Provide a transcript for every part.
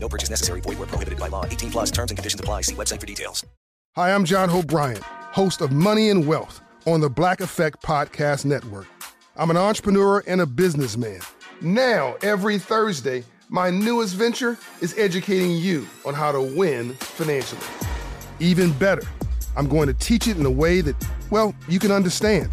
No purchase necessary. Void where prohibited by law. 18 plus terms and conditions apply. See website for details. Hi, I'm John Bryant, host of Money and Wealth on the Black Effect Podcast Network. I'm an entrepreneur and a businessman. Now, every Thursday, my newest venture is educating you on how to win financially. Even better, I'm going to teach it in a way that, well, you can understand.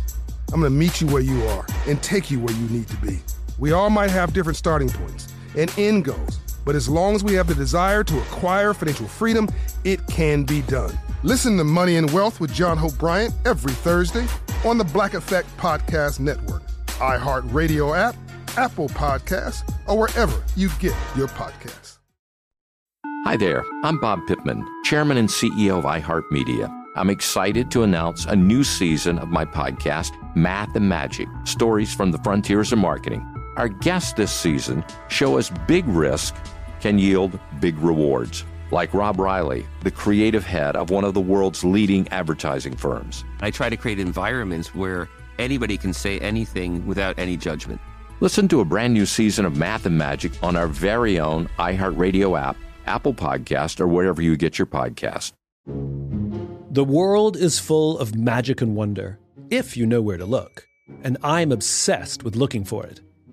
I'm going to meet you where you are and take you where you need to be. We all might have different starting points and end goals, but as long as we have the desire to acquire financial freedom, it can be done. Listen to Money and Wealth with John Hope Bryant every Thursday on the Black Effect Podcast Network, iHeartRadio app, Apple Podcasts, or wherever you get your podcasts. Hi there, I'm Bob Pittman, Chairman and CEO of iHeartMedia. I'm excited to announce a new season of my podcast, Math and Magic Stories from the Frontiers of Marketing. Our guests this season show us big risk can yield big rewards, like Rob Riley, the creative head of one of the world's leading advertising firms. I try to create environments where anybody can say anything without any judgment. Listen to a brand new season of Math and Magic on our very own iHeartRadio app, Apple Podcast, or wherever you get your podcast. The world is full of magic and wonder, if you know where to look. And I'm obsessed with looking for it.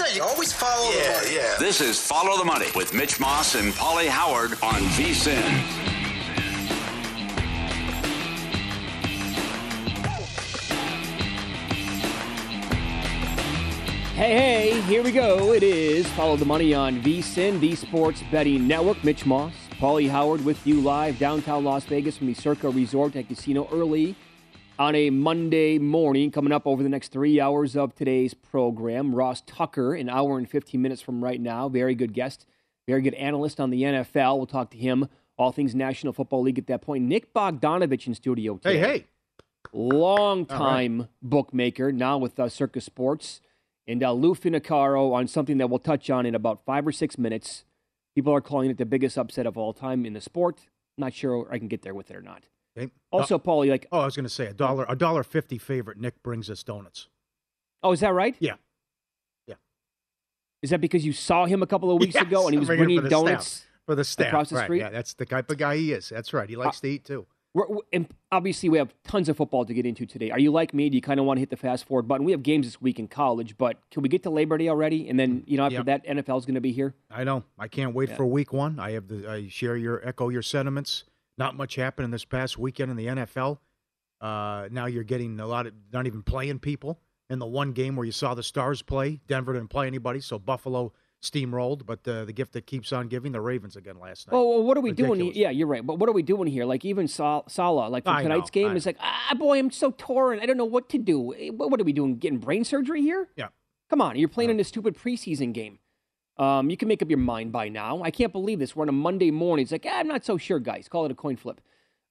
Money. That's what I always say. You always follow the money. Yeah. This is Follow the Money with Mitch Moss and Pauly Howard on VSIN. Hey, hey, here we go. It is Follow the Money on VSIN, the Sports Betting Network. Mitch Moss, Pauly Howard with you live downtown Las Vegas from the Circa Resort and Casino early on a Monday morning. Coming up over the next three hours of today's program, Ross Tucker, an hour and 15 minutes from right now. Very good guest, very good analyst on the NFL. We'll talk to him, all things National Football League at that point. Nick Bogdanovich in studio today. Hey, hey. Long time bookmaker, now with uh, Circa Sports. And uh, Lou Finocchiaro on something that we'll touch on in about five or six minutes. People are calling it the biggest upset of all time in the sport. Not sure I can get there with it or not. Okay. Also, Pauly, like, Oh, I was going to say a dollar, a dollar fifty favorite. Nick brings us donuts. oh, is that right? Yeah. Yeah. Is that because you saw him a couple of weeks Yes, ago and he was bringing for the donuts staff. for the staff across the right, street? Yeah, that's the type of guy he is. That's right. He likes uh, to eat too. We're, and obviously, we have tons of football to get into today. Are you like me? Do you kind of want to hit the fast forward button? We have games this week in college, but can we get to Labor Day already? And then, you know, after Yep. that, NFL's going to be here. I know. I can't wait Yeah. for week one. I have the. I share your echo your sentiments. Not much happened in this past weekend in the NFL. Uh, now you're getting a lot of not even playing people in the one game where you saw the Stars play. Denver didn't play anybody, so Buffalo steamrolled. But uh, the gift that keeps on giving, the Ravens again last night. Well, well, what are we doing? Ridiculous. Yeah, you're right. But what are we doing here? Like even Sal- Saleh, like I tonight's know, game, is like, ah, boy, I'm so torn. I don't know what to do. Eh, What, what are we doing? Getting brain surgery here? Yeah. Come on, you're playing in a stupid preseason game. Um, you can make up your mind by now. I can't believe this. We're on a Monday morning. It's like, ah, I'm not so sure, guys. Call it a coin flip.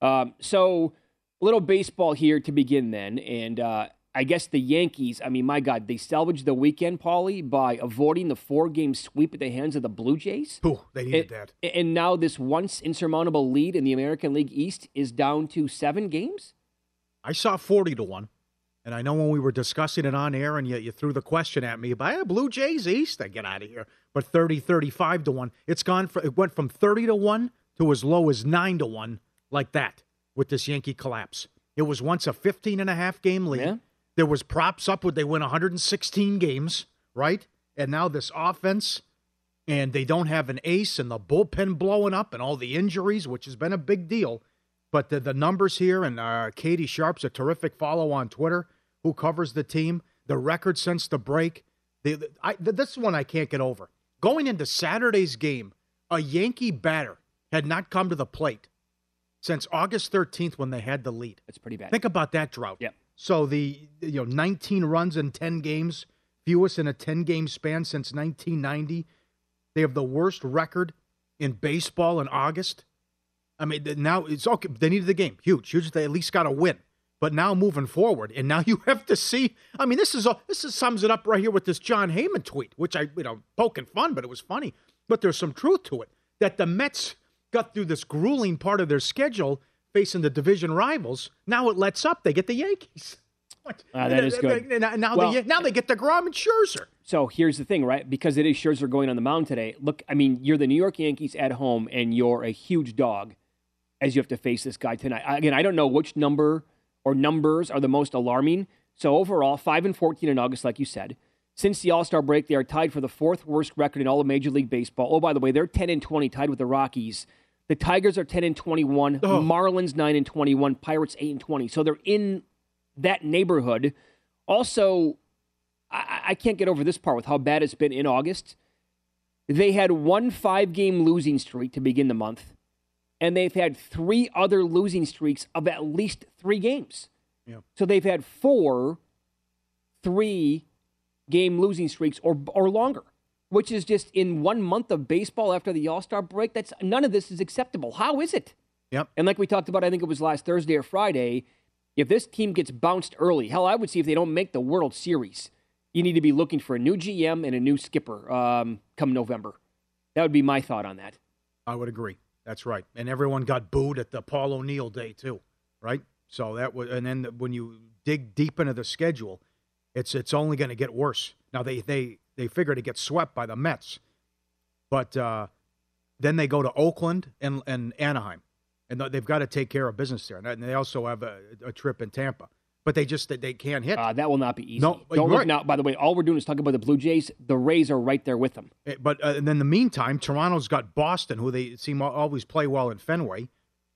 Um, so, little baseball here to begin then. And uh, I guess the Yankees, I mean, my God, they salvaged the weekend, Pauly, by avoiding the four game sweep at the hands of the Blue Jays. Ooh, they needed And- that. And now this once insurmountable lead in the American League East is down to seven games? I saw 40 to 1. And I know when we were discussing it on air and you, you threw the question at me, by Blue Jays East, I get out of here. But 30, 35 to 1. It's gone for, it went from 30 to 1 to as low as 9 to 1 like that with this Yankee collapse. It was once a 15 and a half game lead. Yeah. There was props up would they win 116 games, right? And now this offense and they don't have an ace and the bullpen blowing up and all the injuries, which has been a big deal. But the, the numbers here, and uh, Katie Sharp's a terrific follow on Twitter who covers the team. the record since the break. The, the- I, th- this is one I can't get over. Going into Saturday's game, a Yankee batter had not come to the plate since August 13th when they had the lead. That's pretty bad. Think about that drought. Yep. So the you know 19 runs in 10 games, fewest in a 10 game span since 1990. They have the worst record in baseball in August. I mean, now it's okay. They needed the game, huge, huge. They at least got a win. But now moving forward, and now you have to see. I mean, this is a, this is, sums it up right here with this Jon Heyman tweet, which I you know poking fun, but it was funny. But there's some truth to it that the Mets got through this grueling part of their schedule facing the division rivals. Now it lets up. They get the Yankees. Ah, that is good. Now, now, Well- they, now they get deGrom and Scherzer. So here's the thing, right? Because it is Scherzer going on the mound today. Look, I mean, you're the New York Yankees at home, and you're a huge dog as you have to face this guy tonight. Again, I don't know which number or numbers are the most alarming. So overall, five and fourteen in August, like you said. Since the All Star break, they are tied for the fourth worst record in all of Major League Baseball. Oh, by the way, they're ten and twenty, tied with the Rockies. The Tigers are ten and twenty-one. Oh. Marlins nine and twenty-one. Pirates eight and twenty. So they're in that neighborhood. Also, I, I can't get over this part with how bad it's been in August. They had one five game losing streak to begin the month, and they've had three other losing streaks of at least three games. Yeah. So they've had four three game losing streaks or, or longer, which is just in one month of baseball after the All Star break. That's none of this is acceptable. How is it? Yep. And like we talked about, I think it was last Thursday or Friday, if this team gets bounced early, hell, I would see if they don't make the World Series, you need to be looking for a new GM and a new skipper um, come November. That would be my thought on that. I would agree. That's right. And everyone got booed at the Paul O'Neill day too, right? So that was, and then when you dig deep into the schedule, it's it's only going to get worse. Now they they they figure to get swept by the Mets, but uh, then they go to Oakland and and Anaheim, and they've got to take care of business there. And they also have a, a trip in Tampa, but they just they can't hit. Uh, that will not be easy. No, Don't right. now. By the way, all we're doing is talking about the Blue Jays. The Rays are right there with them. Eh, But uh, and then in the meantime, Toronto's got Boston, who they seem always play well in Fenway.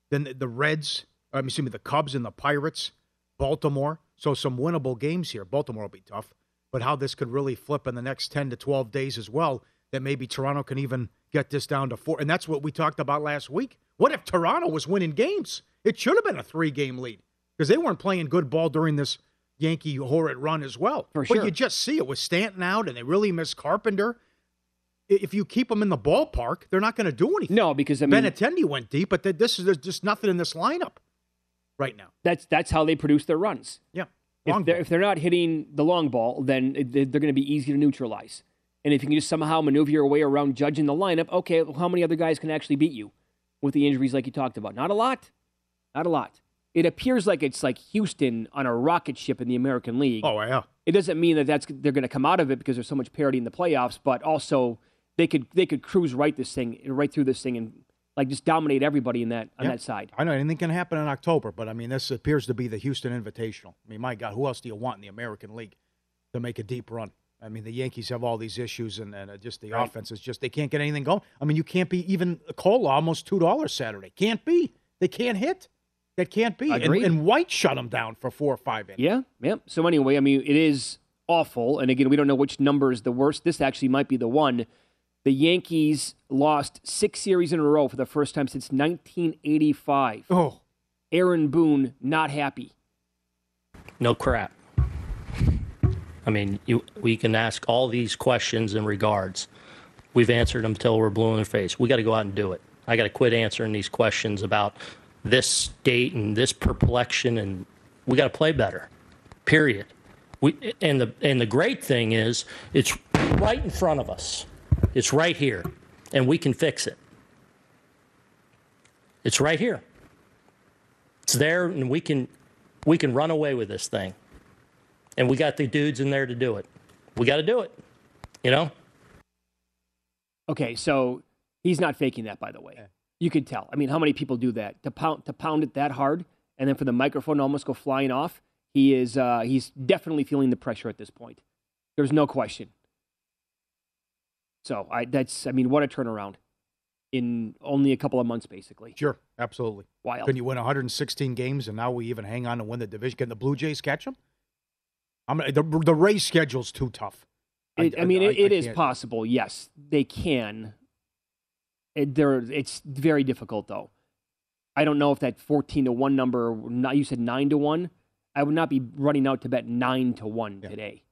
Then the, the Reds, I mean, excuse me, the Cubs and the Pirates, Baltimore. So some winnable games here. Baltimore will be tough, but how this could really flip in the next ten to twelve days as well. That maybe Toronto can even get this down to four, and that's what we talked about last week. What if Toronto was winning games? It should have been a three-game lead because they weren't playing good ball during this Yankee horrid run as well. For But sure. you just see it with Stanton out, and they really miss Carpenter if you keep them in the ballpark, they're not going to do anything. No, because I mean, Benintendi went deep, but this is there's just nothing in this lineup right now. that's that's how they produce their runs. Yeah, If they're, if they're not hitting the long ball, then they're going to be easy to neutralize. And if you can just somehow maneuver your way around judging the lineup, okay, well, how many other guys can actually beat you with the injuries like you talked about? Not a lot. Not a lot. It appears like it's like Houston on a rocket ship in the American League. Oh yeah, It doesn't mean that that's they're going to come out of it because there's so much parity in the playoffs, but also they could they could cruise right this thing right through this thing and like just dominate everybody in that on Yeah. that side. I know anything can happen in October, but I mean this appears to be the Houston Invitational. I mean, my God, who else do you want in the American League to make a deep run? I mean, the Yankees have all these issues, and, and uh, just the Right. offense is just they can't get anything going. I mean, you can't be even a cola almost two dollars Saturday. Can't be. They can't hit. That can't be. And, and White shut them down for four or five innings. Yeah, yeah. So anyway, I mean, it is awful, and again, we don't know which number is the worst. This actually might be the one. The Yankees lost six series in a row for the first time since 1985. Oh, Aaron Boone not happy. no crap. I mean, you, we can ask all these questions in regards. We've answered them till we're blue in the face. We got to go out and do it. I got to quit answering these questions about this state and this perplexion, and we got to play better. Period. We and the and the great thing is it's right in front of us. It's right here, and we can fix it. It's right here. It's there, and we can we can run away with this thing. And we got the dudes in there to do it. We got to do it. You know? Okay, so he's not faking that, by the way. You could tell. I mean, how many people do that to pound to pound it that hard, and then for the microphone to almost go flying off? He is. Uh, he's definitely feeling the pressure at this point. There's no question. So I, that's. I mean, what a turnaround in only a couple of months, basically. sure, absolutely. Wild. Can you win 116 games and now we even hang on to win the division? Can the Blue Jays catch them? I'm the the race schedule's too tough. It, I, I- mean, I- it, it I is possible. Yes, they can. It, there, it's very difficult though. I don't know if that fourteen to one number. Not you said nine to one. I would not be running out to bet nine to one today.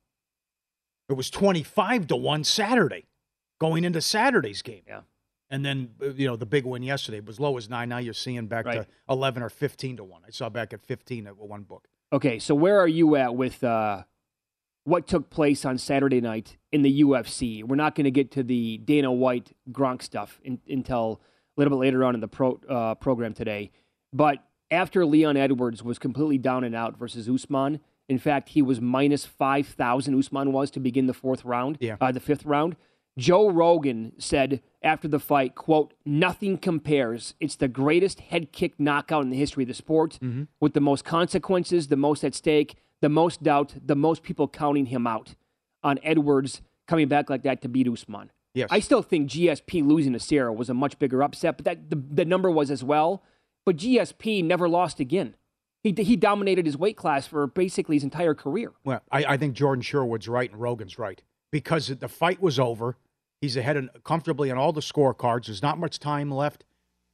It was 25 to 1 Saturday going into Saturday's game. Yeah. And then, uh, you know, the big win yesterday was low as 9. Now you're seeing back to 11 or 15 to 1. I saw back at 15 at one book. Okay, so where are you at with uh, what took place on Saturday night in the UFC? We're not going to get to the Dana White Gronk stuff in, until a little bit later on in the pro, uh, program today. But after Leon Edwards was completely down and out versus Usman, in fact, he was minus 5,000, Usman was, to begin the fourth round, Yeah. uh, the fifth round. Joe Rogan said after the fight, quote, nothing compares. It's the greatest head kick knockout in the history of the sport with the most consequences, the most at stake, the most doubt, the most people counting him out on Edwards coming back like that to beat Usman. Yes. I still think GSP losing to Serra was a much bigger upset, but that the, the number was as well. But GSP never lost again. He, he dominated his weight class for basically his entire career. Well, I, I think Jordan Sherwood's right and Rogan's right because the fight was over. He's ahead in, comfortably on all the scorecards. There's not much time left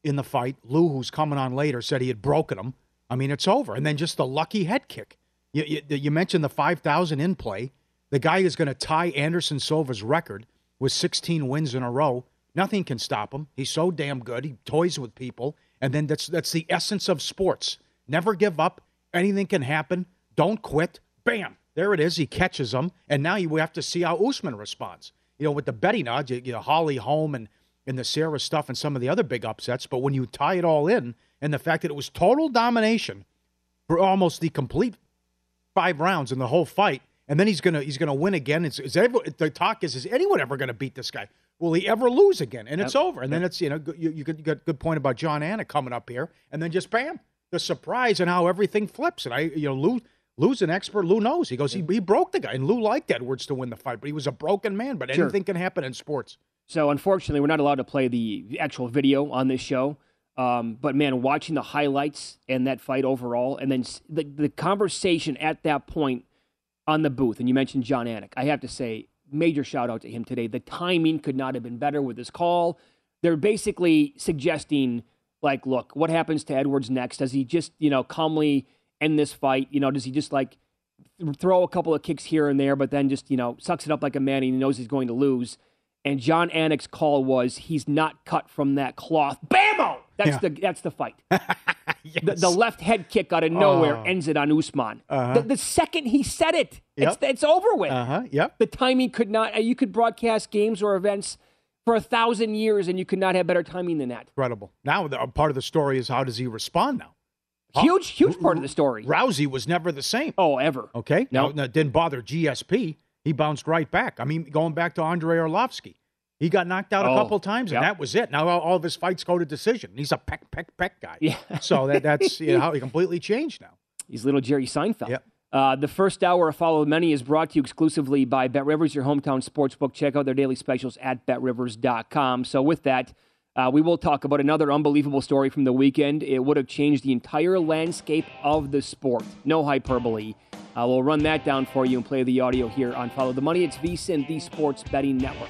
in the fight. Lou, who's coming on later, said he had broken him. I mean, it's over. And then just the lucky head kick. You, you, you mentioned the 5,000 in play. The guy is going to tie Anderson Silva's record with 16 wins in a row. Nothing can stop him. He's so damn good. He toys with people. And then that's that's the essence of sports. Never give up. Anything can happen. Don't quit. Bam. There it is. He catches them. And now you have to see how Usman responds. You know, with the betting odds, you, you know, Holly Holm and, and the Serra stuff and some of the other big upsets. But when you tie it all in, and the fact that it was total domination for almost the complete five rounds in the whole fight, and then he's gonna he's gonna win again. It's, is ever, the talk is is anyone ever gonna beat this guy? Will he ever lose again? And it's Yep. over. And then it's you know you you, got- good point about Jon Anik coming up here, and then just bam, the surprise and how everything flips. And I you know Lou Lou's an expert. Lou knows. He goes he, he broke the guy, and Lou liked Edwards to win the fight, but he was a broken man. But Sure. anything can happen in sports. So unfortunately, we're not allowed to play the actual video on this show. Um, but man, watching the highlights and that fight overall, and then the the conversation at that point on the booth, and you mentioned Jon Anik. I have to say, major shout out to him today. The timing could not have been better with his call. They're basically suggesting, like, look, what happens to Edwards next? Does he just, you know, calmly end this fight? You know, does he just like throw a couple of kicks here and there, but then just, you know, sucks it up like a man and he knows he's going to lose? And Jon Anik's call was he's not cut from that cloth. Bammo! That's Yeah. the that's the fight. the, the left head kick out of nowhere Oh. ends it on Usman. Uh-huh. The, the second he said it, it's, Yep. it's over with. Uh huh. Yep. The timing could not. uh, You could broadcast games or events for a thousand years, and you could not have better timing than that. Incredible. Now the, a part of the story is how does he respond now? Huge, huge part of the story. Rousey was never the same. Oh, ever. Okay. No. Now, that didn't bother GSP. He bounced right back. I mean, going back to Andrei Arlovsky. He got knocked out a Oh, couple times, and yep. that was it. Now all, all of his fights go to decision. He's a peck, peck, peck guy. Yeah. So that, that's you know, how he completely changed now. He's little Jerry Seinfeld. Yep. Uh, the first hour of Follow the Money is brought to you exclusively by Bet Rivers, your hometown sportsbook. Check out their daily specials at betrivers.com. So, with that, uh, we will talk about another unbelievable story from the weekend. It would have changed the entire landscape of the sport. No hyperbole. Uh, we'll run that down for you and play the audio here on Follow the Money. It's VSIN, the Sports Betting Network.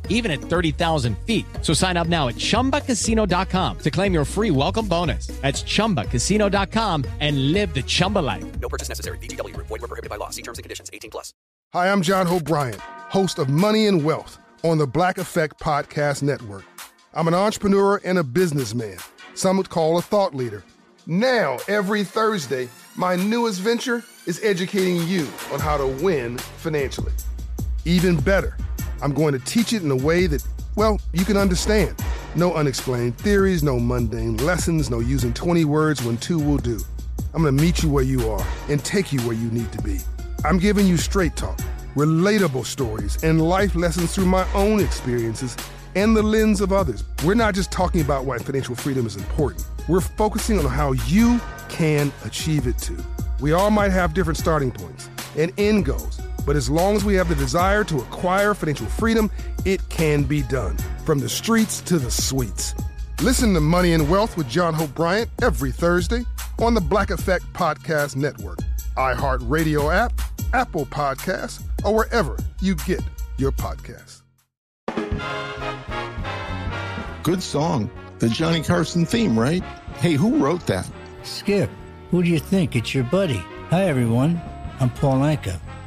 even at 30,000 feet. So sign up now at chumbacasino.com to claim your free welcome bonus. That's chumbacasino.com and live the Chumba life. No purchase necessary. VGW Group. Void were prohibited by law. See terms and conditions. 18 plus. Hi, I'm John O'Brien, host of Money and Wealth on the Black Effect Podcast Network. I'm an entrepreneur and a businessman, some would call a thought leader. Now, every Thursday, my newest venture is educating you on how to win financially. Even better, I'm going to teach it in a way that, well, you can understand. No unexplained theories, no mundane lessons, no using 20 words when two will do. I'm gonna meet you where you are and take you where you need to be. I'm giving you straight talk, relatable stories, and life lessons through my own experiences and the lens of others. We're not just talking about why financial freedom is important, we're focusing on how you can achieve it too. We all might have different starting points and end goals, but as long as we have the desire to acquire financial freedom, it can be done. From the streets to the suites. Listen to Money and Wealth with John Hope Bryant every Thursday on the Black Effect Podcast Network, iHeartRadio app, Apple Podcasts, or wherever you get your podcasts. Good song. The Johnny Carson theme, right? Hey, who wrote that? Skip, who do you think? It's your buddy. Hi, everyone. I'm Paul Anka.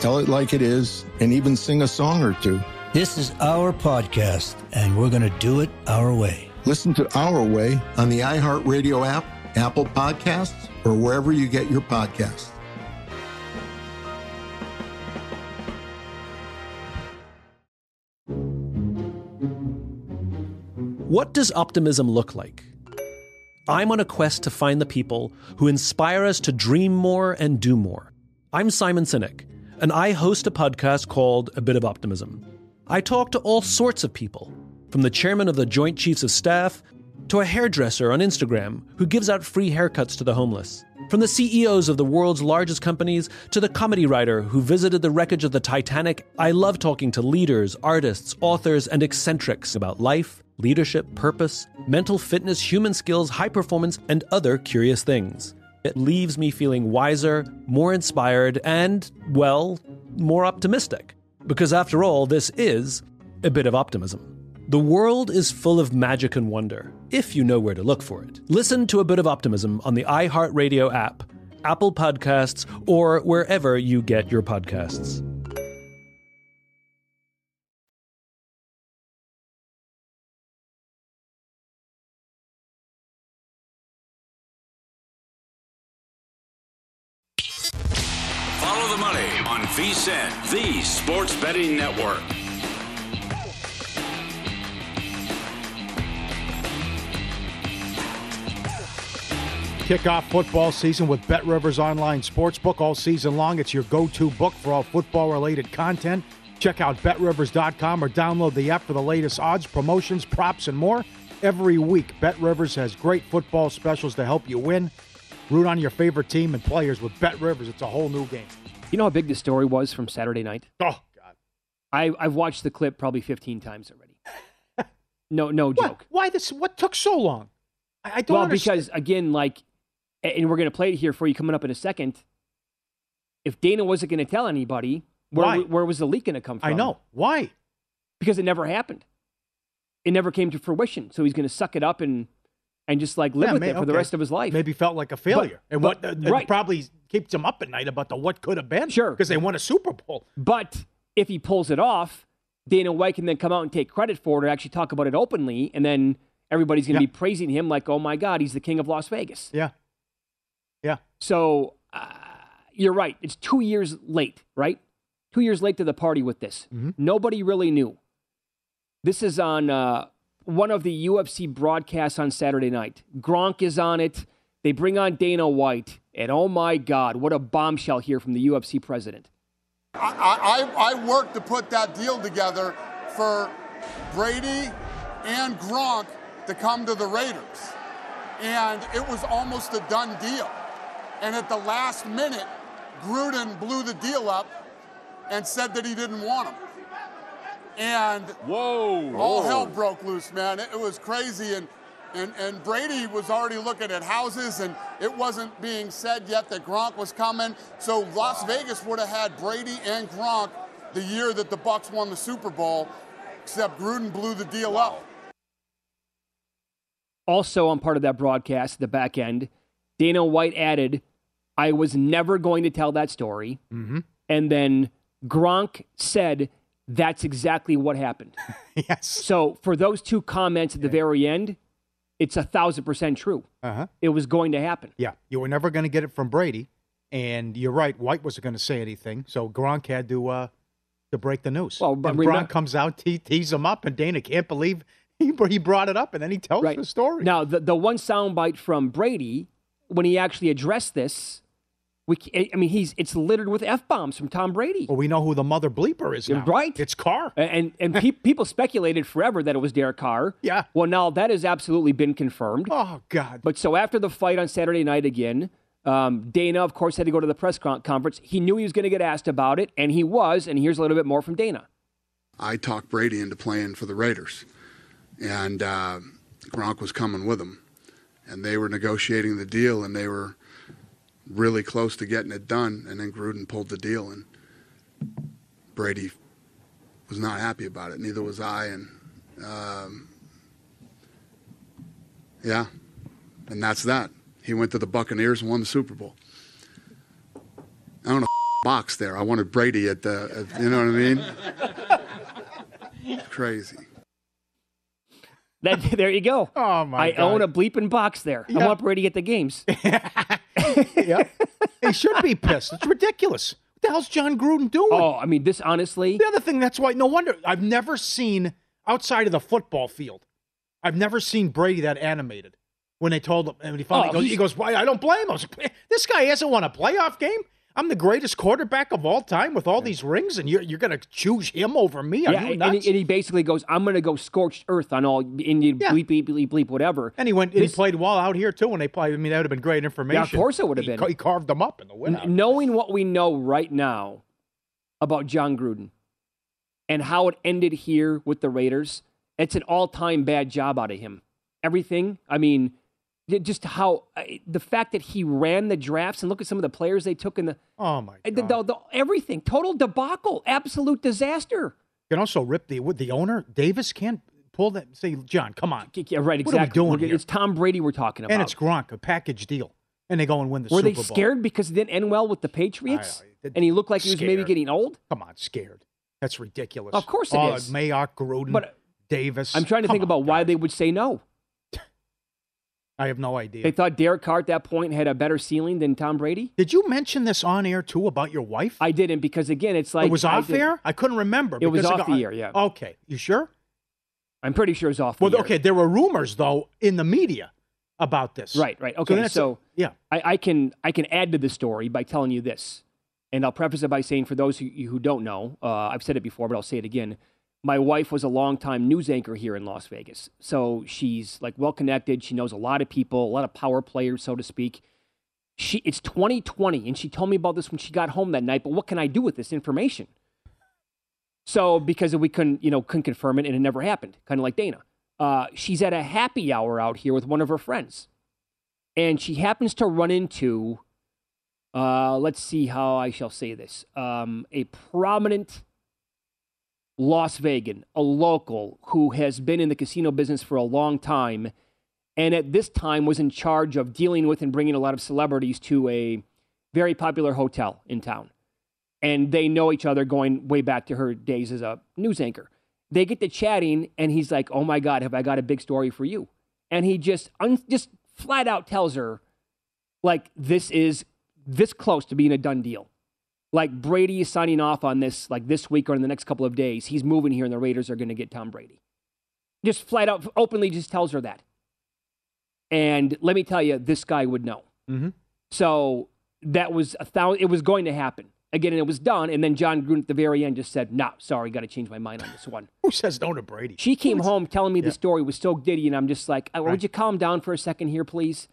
tell it like it is, and even sing a song or two. This is our podcast, and we're going to do it our way. Listen to Our Way on the iHeartRadio app, Apple Podcasts, or wherever you get your podcasts. What does optimism look like? I'm on a quest to find the people who inspire us to dream more and do more. I'm Simon Sinek, and I host a podcast called A Bit of Optimism. I talk to all sorts of people, from the chairman of the Joint Chiefs of Staff to a hairdresser on Instagram who gives out free haircuts to the homeless. From the CEOs of the world's largest companies to the comedy writer who visited the wreckage of the Titanic, I love talking to leaders, artists, authors, and eccentrics about life, leadership, purpose, mental fitness, human skills, high performance, and other curious things. It leaves me feeling wiser, more inspired, and, well, more optimistic. Because after all, this is a bit of optimism. The world is full of magic and wonder, if you know where to look for it. Listen to a bit of optimism on the iHeartRadio app, Apple Podcasts, or wherever you get your podcasts. The money on VSIN, the sports betting network. Kick off football season with Bet Rivers Online Sportsbook all season long. It's your go to book for all football related content. Check out betrivers.com or download the app for the latest odds, promotions, props, and more. Every week, Bet Rivers has great football specials to help you win. Root on your favorite team and players with Bet Rivers. It's a whole new game. You know how big the story was from Saturday night? Oh, God. I, I've watched the clip probably 15 times already. no, no What? joke. Why this? What took so long? I, I don't well, understand. because again, like, and we're going to play it here for you coming up in a second. If Dana wasn't going to tell anybody, where, Why? where was the leak going to come from? I know. Why? Because it never happened. It never came to fruition. So he's going to suck it up and and just like live Yeah, with may- it for the rest of his life. Maybe felt like a failure. and but- what uh, right. probably keeps him up at night about the what could have been. Sure. Because they won a Super Bowl. But if he pulls it off, Dana White can then come out and take credit for it or actually talk about it openly, and then everybody's going to Yeah. be praising him like, "Oh my God, he's the king of Las Vegas." Yeah. Yeah. So uh, you're right. It's two years late, right? Two years late to the party with this. Mm-hmm. Nobody really knew. This is on uh, one of the UFC broadcasts on Saturday night. Gronk is on it. They bring on Dana White, and oh my God, what a bombshell here from the UFC president. I, I, I worked to put that deal together for Brady and Gronk to come to the Raiders. And it was almost a done deal. And at the last minute, Gruden blew the deal up and said that he didn't want him. And Whoa! all hell broke loose, man. It, it was crazy. And And, and Brady was already looking at houses, and it wasn't being said yet that Gronk was coming. So Las Vegas would have had Brady and Gronk the year that the Bucs won the Super Bowl, except Gruden blew the deal up. Also, on part of that broadcast, the back end, Dana White added, I was never going to tell that story. Mm-hmm. And then Gronk said, that's exactly what happened. yes. So for those two comments at the very end, it's a thousand percent true. Uh-huh. It was going to happen. Yeah, you were never going to get it from Brady, and you're right. White wasn't going to say anything, so Gronk had to uh, to break the news. Well, but and remember- Gronk comes out, te- tees him up, and Dana can't believe he he brought it up, and then he tells the story. Now, the, the one soundbite from Brady, when he actually addressed this, we, I mean, he's it's littered with f bombs from Tom Brady. Well, we know who the mother bleeper is now. Right. It's Carr. And and pe- people speculated forever that it was Derek Carr. Yeah. Well, now that has absolutely been confirmed. Oh God. But so after the fight on Saturday night again, um, Dana, of course, had to go to the press conference. He knew he was going to get asked about it, and he was. And here's a little bit more from Dana. I talked Brady into playing for the Raiders, and uh, Gronk was coming with him, and they were negotiating the deal, and they were really close to getting it done, and then Gruden pulled the deal, and Brady was not happy about it. Neither was I, and um, yeah, and that's that. He went to the Buccaneers and won the Super Bowl. I don't know box there. I wanted Brady at the, at, you know what I mean? Crazy. That there you go. Oh my I God. own a bleeping box there. I Yeah. want Brady at the games. yeah. He should be pissed. It's ridiculous. What the hell's Jon Gruden doing? Oh, I mean, this honestly. The other thing, that's why, no wonder, I've never seen, outside of the football field, I've never seen Brady that animated. When they told him, and he finally Oh, goes, he goes, Why, I don't blame him. I was like, this guy hasn't won a playoff game. I'm the greatest quarterback of all time with all these rings, and you're, you're going to choose him over me? Are Yeah, you and he, and he basically goes, "I'm going to go scorched earth on all Indian bleep bleep bleep bleep whatever." And he went. and This- he played well out here too. When they played, I mean, that would have been great information. Yeah, of course it would have been. ca- He carved them up in the win. N- knowing what we know right now about Jon Gruden and how it ended here with the Raiders, it's an all-time bad job out of him. Everything. I mean, just how uh, the fact that he ran the drafts and look at some of the players they took in the Oh my! the, the, the- everything total debacle, absolute disaster. You can also rip the the owner. Davis can't pull that. Say, John, come on. Yeah, right. What are we Exactly. doing here? It's Tom Brady we're talking about. And it's Gronk, a package deal, and they go and win the Were Super they Bowl. scared because it didn't end well with the Patriots? I- I- and he looked like he was maybe getting old? Come on, scared. That's ridiculous. Of course it All is. Mayock, Gruden, But- Davis. I'm trying to Come think on, about why they would say no. I have no idea. They thought Derek Carr at that point had a better ceiling than Tom Brady. Did you mention this on air too about your wife? I didn't because again, it's like it was off did- air. I couldn't remember. It was off got- the air, yeah. Okay, you sure? I'm pretty sure it's off. The Well, air. okay. There were rumors though in the media about this. Right, right. Okay, that's- so, yeah, I, I can I can add to the story by telling you this, and I'll preface it by saying for those who, who don't know, uh, I've said it before, but I'll say it again. My wife was a longtime news anchor here in Las Vegas, so she's like well connected. She knows a lot of people, a lot of power players, so to speak. She it's 2020, and she told me about this when she got home that night. But what can I do with this information? So because we couldn't, you know, couldn't confirm it, and it never happened, kind of like Dana. Uh, she's at a happy hour out here with one of her friends and she happens to run into uh, let's see how I shall say this um, a prominent Las Vegan, a local who has been in the casino business for a long time, and at this time was in charge of dealing with and bringing a lot of celebrities to a very popular hotel in town. And they know each other going way back to her days as a news anchor. They get to chatting, and he's like, "Oh my God, have I got a big story for you?" And he just un- just flat out tells her, like, this is this close to being a done deal. Like Brady is signing off on this like this week or in the next couple of days. He's moving here, and the Raiders are going to get Tom Brady. Just flat out, openly, just tells her that. And let me tell you, this guy would know. Mhm. So that was a thousand. It was going to happen again, and it was done. And then Jon Gruden at the very end just said, "No, sorry, got to change my mind on this one." Who says no to Brady? She came home telling me the story was so giddy, and I'm just like, "Uh, "Would you calm down for a second here, please?"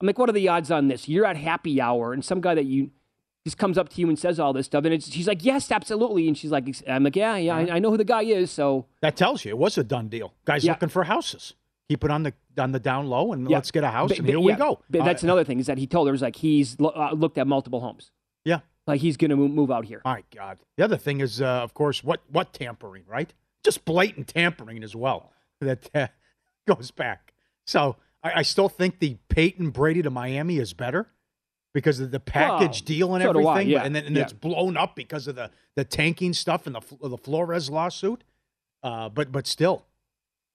I'm like, "What are the odds on this? You're at happy hour, and some guy that you just comes up to you and says all this stuff, and it's, she's like, "Yes, absolutely," and she's like, "I'm like, yeah, yeah, I, I know who the guy is." So That tells you it was a done deal. Guys Yeah. looking for houses. keep it on the on the down low, and Yeah. let's get a house, But- and here we go. but that's Uh, another thing is that he told her is like he's uh, looked at multiple homes. Yeah. Like he's going to move out here. My God. The other thing is, uh, of course, what what tampering, right? Just blatant tampering as well. That uh, goes back. So I, I still think the Payton Brady to Miami is better because of the package Well, deal and so do I, everything. yeah, and then and yeah. it's blown up because of the the tanking stuff and the the Flores lawsuit. Uh, but but still,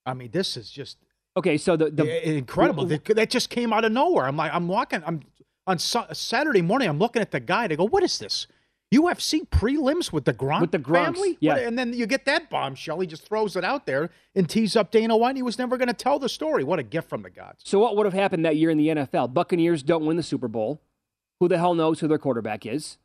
I mean, this is just Okay, so the, the incredible. that, that just came out of nowhere. I'm like, I'm walking. I'm on Saturday morning. I'm looking at the guy. I go, what is this? UFC prelims with the Gronk With the Gronks, family? yeah. What- and then you get that bombshell. He just throws it out there and tees up Dana White. He was never going to tell the story. What a gift from the gods. So what would have happened that year in the NFL? Buccaneers don't win the Super Bowl. Who the hell knows who their quarterback is?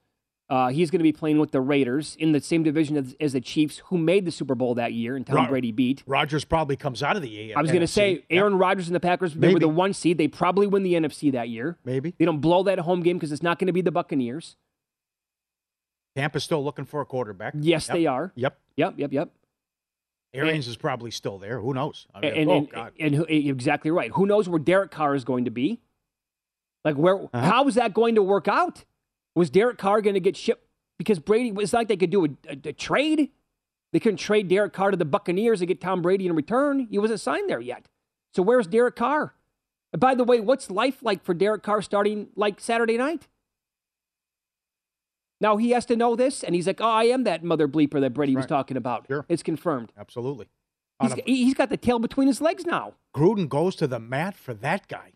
Uh, he's going to be playing with the Raiders in the same division as, as the Chiefs, who made the Super Bowl that year, and Tom Brady beat. Rodgers probably comes out of the AFC. I was going to say Aaron Rodgers and the Packers. They were the one seed. They probably win the NFC that year. Maybe. They don't blow that home game because it's not going to be the Buccaneers. Tampa's still looking for a quarterback. Yes, Yep. they are. Yep. Yep, yep, yep. Arians is probably still there. Who knows? I mean, and, oh, and, God. and who- exactly right. Who knows where Derek Carr is going to be? Like where? Uh-huh. How is that going to work out? Was Derek Carr going to get shipped? Because Brady, it's like they could do a, a- a trade. They couldn't trade Derek Carr to the Buccaneers and get Tom Brady in return. He wasn't signed there yet. So where's Derek Carr? And by the way, what's life like for Derek Carr starting like Saturday night? Now he has to know this, and he's like, "Oh, I am that mother bleeper that Brady was talking about." Sure. It's confirmed. Absolutely. He's, a- he's got the tail between his legs now. Gruden goes to the mat for that guy.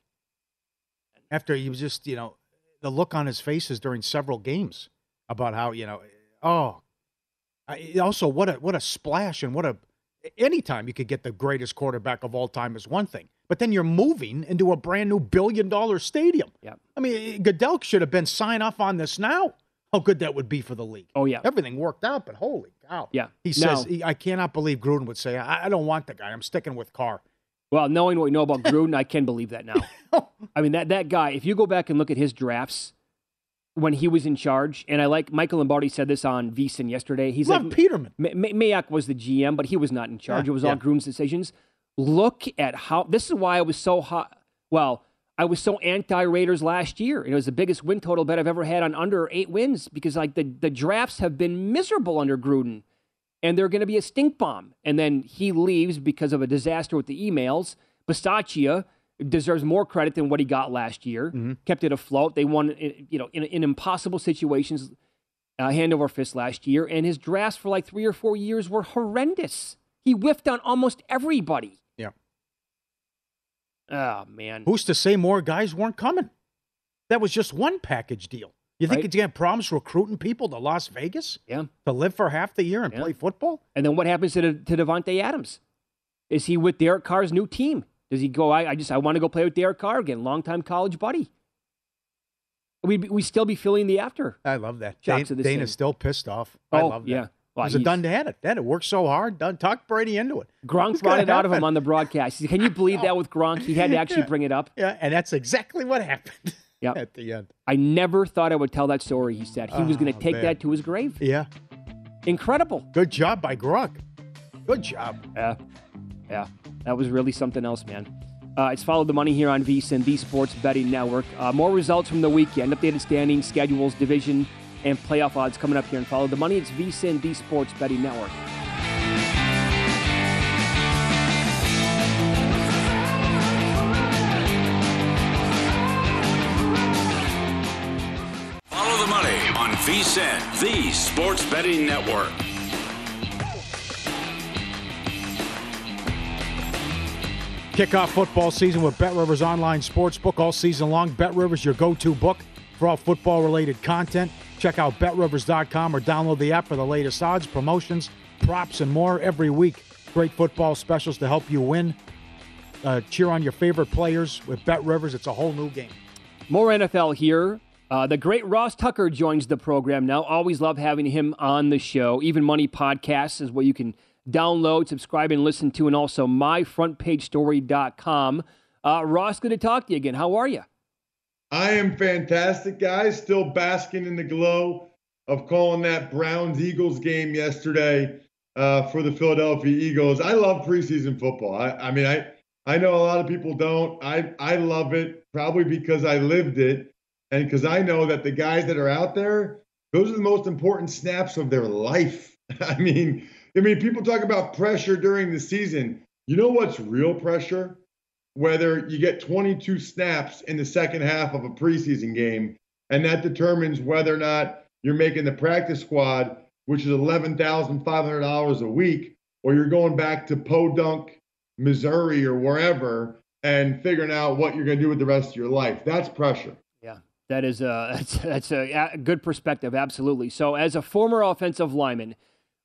After he was just, you know, the look on his faces during several games about how, you know, oh, I, also what a what a splash and what a anytime you could get the greatest quarterback of all time is one thing, but then you're moving into a brand new billion dollar stadium. Yeah. I mean, Goodell should have been sign off on this now. How good that would be for the league. Oh yeah. Everything worked out, but holy cow. Yeah. He says, he, I cannot believe Gruden would say, I, I don't want the guy. I'm sticking with Carr. Well, knowing what we know about Gruden, I can believe that now. I mean, that, that guy, if you go back and look at his drafts when he was in charge, and I like Michael Lombardi said this on VSIN yesterday. He's Love like, Peterman. Ma- Ma- Mayock was the GM, but he was not in charge. Yeah, it was yeah. all Gruden's decisions. Look at how, this is why I was so hot. Well, I was so anti Raiders last year. It was the biggest win total bet I've ever had on under eight wins because like the, the drafts have been miserable under Gruden and they're going to be a stink bomb. And then he leaves because of a disaster with the emails. Bisaccia deserves more credit than what he got last year. Kept it afloat. They won, you know, in, in impossible situations, uh, hand over fist last year. And his drafts for like three or four years were horrendous. He whiffed on almost everybody. Yeah. Oh man. Who's to say more guys weren't coming? That was just one package deal. You think Right. he's got problems recruiting people to Las Vegas Yeah. to live for half the year and Yeah. play football? And then what happens to, to Davante Adams? Is he with Derek Carr's new team? Does he go, I, I just, I want to go play with Derek Carr again, longtime college buddy? We we still be feeling the after. I love that. Dana's still pissed off. I Oh, love that. yeah. Well, it was a he's- done had it. That it worked so hard. Done talk Brady into it. Gronk brought it out of him on the broadcast. Said, Can you believe that with Gronk? He had to actually Yeah. bring it up. Yeah, and that's exactly what happened Yep. at the end. I never thought I would tell that story, he said. He was going Oh, to take man. that to his grave. Yeah. Incredible. Good job by Gronk. Good job. Yeah. Yeah. That was really something else, man. Uh, it's Follow the Money here on VSIN, the Sports Betting Network. Uh, more results from the weekend, updated standings, schedules, division, and playoff odds coming up here and Follow the Money. It's VSIN, the Sports Betting Network. the Sports Betting Network. Kick off football season with Bet Rivers Online Sportsbook all season long. Bet Rivers, your go to book for all football related content. Check out betrivers.com or download the app for the latest odds, promotions, props, and more every week. Great football specials to help you win. Uh, cheer on your favorite players with Bet Rivers. It's a whole new game. More NFL here. Uh, the great Ross Tucker joins the program now. Always love having him on the show. Even Money Podcasts is where you can download, subscribe, and listen to, and also myfrontpagestory.com. Uh, Ross, good to talk to you again. How are you? I am fantastic, guys. Still basking in the glow of calling that Browns Eagles game yesterday uh, for the Philadelphia Eagles. I love preseason football. I, I mean, I I know a lot of people don't. I I love it probably because I lived it and because I know that the guys that are out there, those are the most important snaps of their life. I mean, I mean, people talk about pressure during the season. You know what's real pressure? Whether you get 22 snaps in the second half of a preseason game, and that determines whether or not you're making the practice squad, which is $11,500 a week, or you're going back to Podunk, Missouri, or wherever and figuring out what you're going to do with the rest of your life. That's pressure. That is a that's, that's a, good perspective. Absolutely. So, as a former offensive lineman,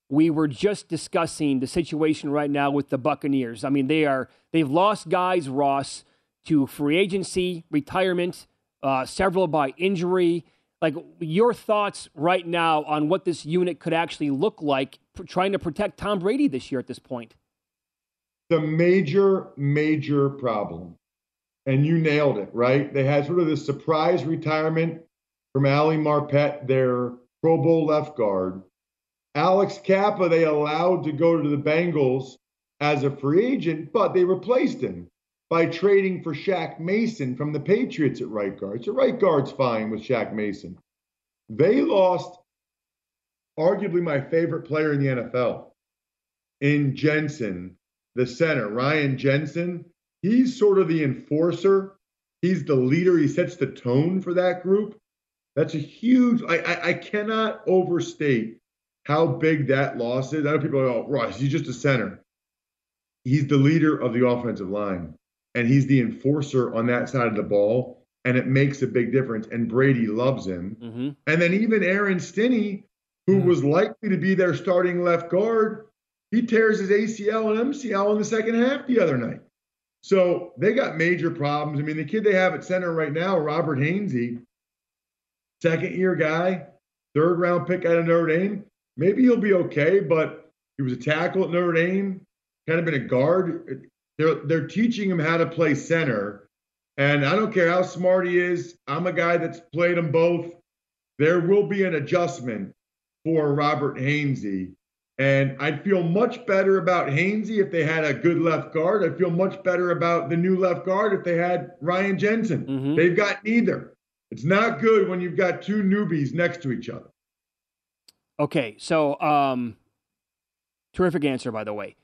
we were just discussing the situation right now with the Buccaneers. I mean, they are they've lost guys, Ross, to free agency, retirement, uh, several by injury. Like your thoughts right now on what this unit could actually look like, trying to protect Tom Brady this year at this point. The major, major problem, and you nailed it, right? They had sort of this surprise retirement from Ali Marpet, their Pro Bowl left guard Alex Cappa, they allowed to go to the Bengals as a free agent, but they replaced him by trading for Shaq Mason from the Patriots at right guard. So right guard's fine with Shaq Mason. They lost arguably my favorite player in the NFL in Jensen, the center, Ryan Jensen. He's sort of the enforcer. He's the leader. He sets the tone for that group. That's a huge, I, I, I cannot overstate how big that loss is. I know people go, oh, Ross, he's just a center. He's the leader of the offensive line, and he's the enforcer on that side of the ball, and it makes a big difference. And Brady loves him. Mm-hmm. And then even Aaron Stinnie, who mm-hmm. was likely to be their starting left guard, he tears his ACL and MCL in the second half the other night. So they got major problems. I mean, the kid they have at center right now, Robert Hainsey, second year guy, third round pick out of Notre Dame maybe he'll be okay, but he was a tackle at Notre Dame, kind of been a guard. They're they're teaching him how to play center. And I don't care how smart he is. I'm a guy that's played them both. There will be an adjustment for Robert Hainsey. And I'd feel much better about Hainsey if they had a good left guard. I'd feel much better about the new left guard if they had Ryan Jensen. Mm-hmm. They've got neither. It's not good when you've got two newbies next to each other. Okay, so um, terrific answer, by the way.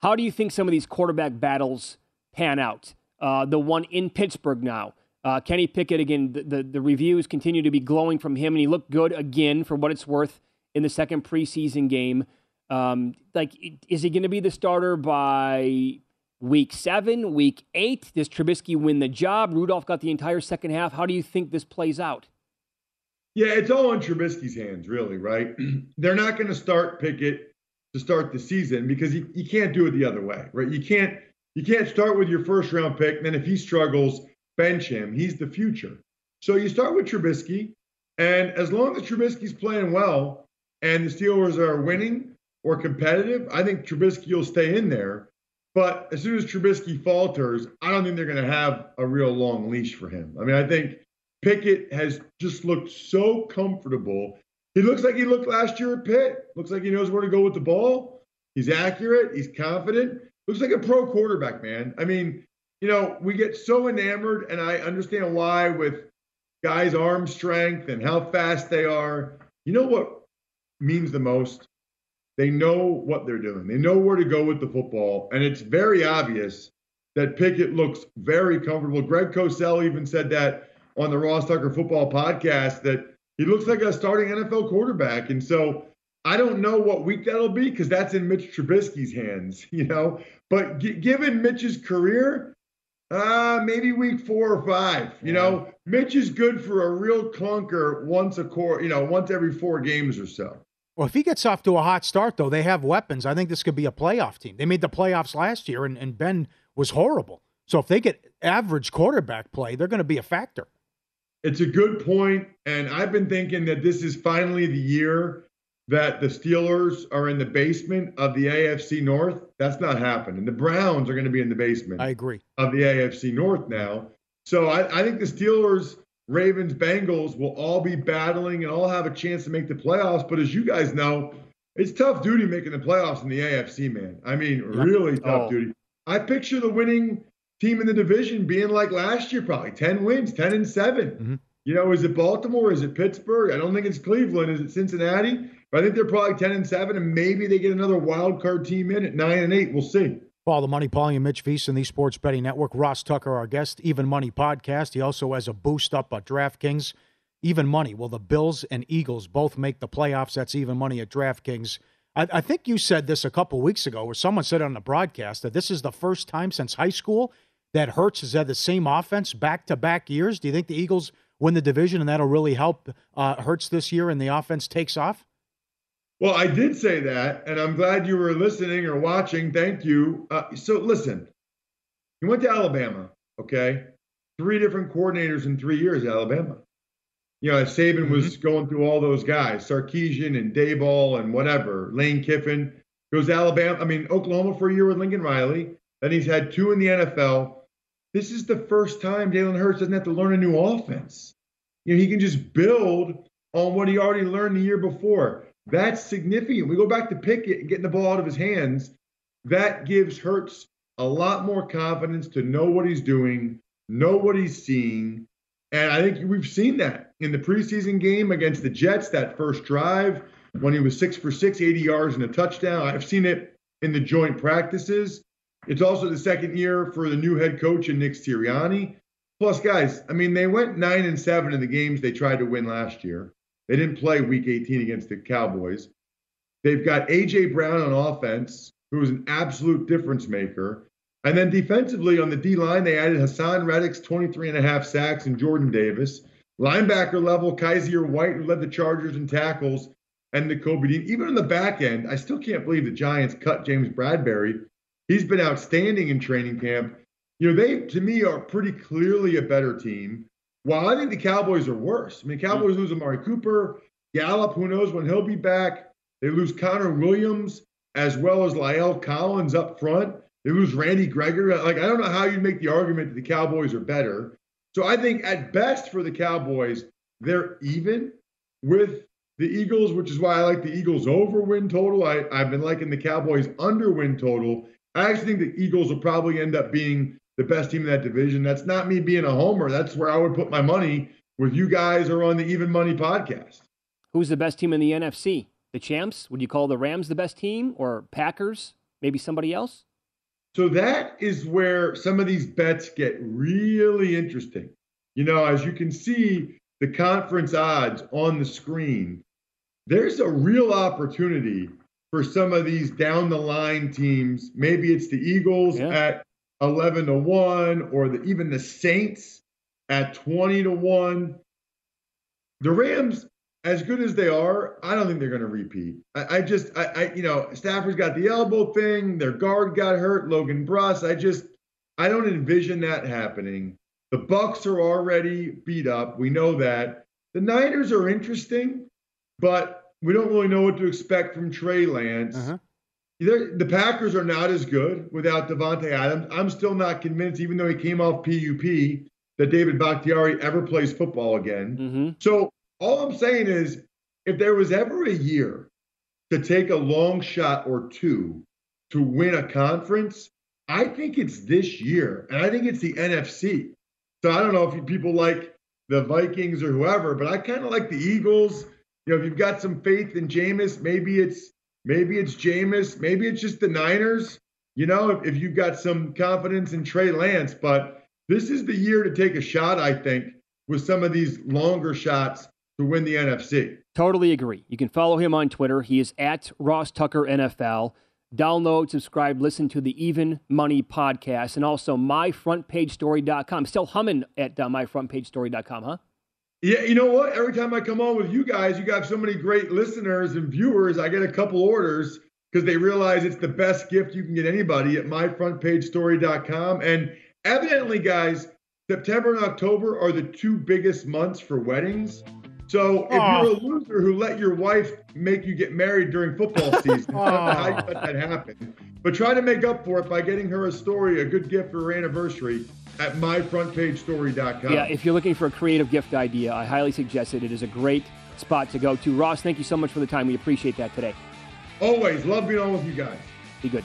How do you think some of these quarterback battles pan out? Uh, the one in Pittsburgh now. Uh, Kenny Pickett, again, the, the, the, reviews continue to be glowing from him, and he looked good again for what it's worth in the second preseason game. Um, like, is he going to be the starter by week seven, week eight? Does Trubisky win the job? Rudolph got the entire second half. How do you think this plays out? Yeah, it's all on Trubisky's hands, really, right? They're not going to start Pickett to start the season because you, you can't do it the other way, right? You can't you can't start with your first round pick, and then if he struggles, bench him. He's the future. So you start with Trubisky, and as long as Trubisky's playing well and the Steelers are winning or competitive, I think Trubisky will stay in there. But as soon as Trubisky falters, I don't think they're going to have a real long leash for him. I mean, I think Pickett has just looked so comfortable. He looks like he looked last year at Pitt. Looks like he knows where to go with the ball. He's accurate. He's confident. Looks like a pro quarterback, man. I mean, you know, we get so enamored, and I understand why with guys' arm strength and how fast they are. You know what means the most? They know what they're doing. They know where to go with the football, and it's very obvious that Pickett looks very comfortable. Greg Cosell even said that on the Ross Tucker Football Podcast that he looks like a starting NFL quarterback. And so I don't know what week that'll be because that's in Mitch Trubisky's hands, you know. But g- given Mitch's career, uh, maybe week four or five. You yeah. know, Mitch is good for a real clunker once a core, you know, once every four games or so. Well, if he gets off to a hot start, though, they have weapons. I think this could be a playoff team. They made the playoffs last year, and, and Ben was horrible. So if they get average quarterback play, they're going to be a factor. It's a good point, and I've been thinking that this is finally the year that the Steelers are in the basement of the AFC North. That's not happening. The Browns are going to be in the basement. I agree of the AFC North now. So I, I think the Steelers, Ravens, Bengals will all be battling and all have a chance to make the playoffs. But as you guys know, it's tough duty making the playoffs in the AFC, man. I mean, really tough oh. duty. I picture the winning team in the division being like last year, probably 10 wins, 10 and 7. Mm-hmm. You know, is it Baltimore? Is it Pittsburgh? I don't think it's Cleveland. Is it Cincinnati? But I think they're probably 10 and 7, and maybe they get another wild card team in at 9 and 8. We'll see. Follow the Money, Pauly and Mitch VSiN, the Sports Betting Network. Ross Tucker, our guest, Even Money podcast. He also has a boost up at DraftKings. Even Money. Will the Bills and Eagles both make the playoffs? That's Even Money at DraftKings. I, I think you said this a couple weeks ago, or someone said on the broadcast that this is the first time since high school that Hurts has had the same offense back to back years. Do you think the Eagles win the division and that'll really help uh, Hurts this year and the offense takes off? Well, I did say that, and I'm glad you were listening or watching. Thank you. Uh, so, listen, he went to Alabama, okay? Three different coordinators in three years at Alabama. You know, as Saban mm-hmm. was going through all those guys, Sarkisian and Daboll and whatever, Lane Kiffin. Goes Alabama, I mean, Oklahoma for a year with Lincoln Riley. Then he's had two in the NFL. This is the first time Jalen Hurts doesn't have to learn a new offense. You know, he can just build on what he already learned the year before. That's significant. We go back to Pickett and getting the ball out of his hands. That gives Hurts a lot more confidence to know what he's doing, know what he's seeing. And I think we've seen that in the preseason game against the Jets, that first drive when he was six for six, 80 yards and a touchdown. I've seen it in the joint practices. It's also the second year for the new head coach and Nick Sirianni. Plus, guys, I mean, they went nine and seven in the games they tried to win last year. They didn't play week 18 against the Cowboys. They've got A.J. Brown on offense, who is an absolute difference maker. And then defensively on the D line, they added Haason Reddick's 23 and a half sacks and Jordan Davis. Linebacker level, Kyzir White, who led the Chargers in tackles, and Nakobe Dean. Even on the back end, I still can't believe the Giants cut James Bradberry. He's been outstanding in training camp. You know, they, to me, are pretty clearly a better team. While I think the Cowboys are worse. I mean, Cowboys lose Amari Cooper, Gallup, who knows when he'll be back. They lose Connor Williams as well as La'el Collins up front. They lose Randy Gregory. Like, I don't know how you'd make the argument that the Cowboys are better. So I think at best for the Cowboys, they're even with the Eagles, which is why I like the Eagles over win total. I, I've been liking the Cowboys under win total. I actually think the Eagles will probably end up being the best team in that division. That's not me being a homer. That's where I would put my money with you guys or on the Even Money podcast. Who's the best team in the NFC? The champs? Would you call the Rams the best team or Packers? Maybe somebody else? So that is where some of these bets get really interesting. You know, as you can see the conference odds on the screen, there's a real opportunity for some of these down the line teams. Maybe it's the Eagles yeah. at 11 to 1 or the, even the Saints at 20 to 1. The Rams, as good as they are, I don't think they're going to repeat. I, I just, I, I, you know, Stafford's got the elbow thing. Their guard got hurt, Logan Bruss. I just, I don't envision that happening. The Bucs are already beat up. We know that. The Niners are interesting, but we don't really know what to expect from Trey Lance. Uh-huh the Packers are not as good without Davante Adams. I'm still not convinced, even though he came off PUP, that David Bakhtiari ever plays football again. Mm-hmm. So all I'm saying is, if there was ever a year to take a long shot or two to win a conference, I think it's this year, and I think it's the NFC. So I don't know if people like the Vikings or whoever, but I kind of like the Eagles. You know, if you've got some faith in Jameis, maybe it's Maybe it's Jameis. Maybe it's just the Niners. You know, if, if you've got some confidence in Trey Lance, but this is the year to take a shot, I think, with some of these longer shots to win the NFC. Totally agree. You can follow him on Twitter. He is at Ross Tucker NFL. Download, subscribe, listen to the Even Money podcast, and also myfrontpagestory.com. Still humming at uh, myfrontpagestory.com, huh? Yeah, you know what? Every time I come on with you guys, you got so many great listeners and viewers. I get a couple orders because they realize it's the best gift you can get anybody at myfrontpagestory.com. And evidently, guys, September and October are the two biggest months for weddings. So if you're a loser who let your wife make you get married during football season, I don't know how you let that happen. But try to make up for it by getting her a story, a good gift for her anniversary at myfrontpagestory.com. Yeah, if you're looking for a creative gift idea, I highly suggest it. It is a great spot to go to. Ross, thank you so much for the time. We appreciate that today. Always. Love being on with you guys. Be good.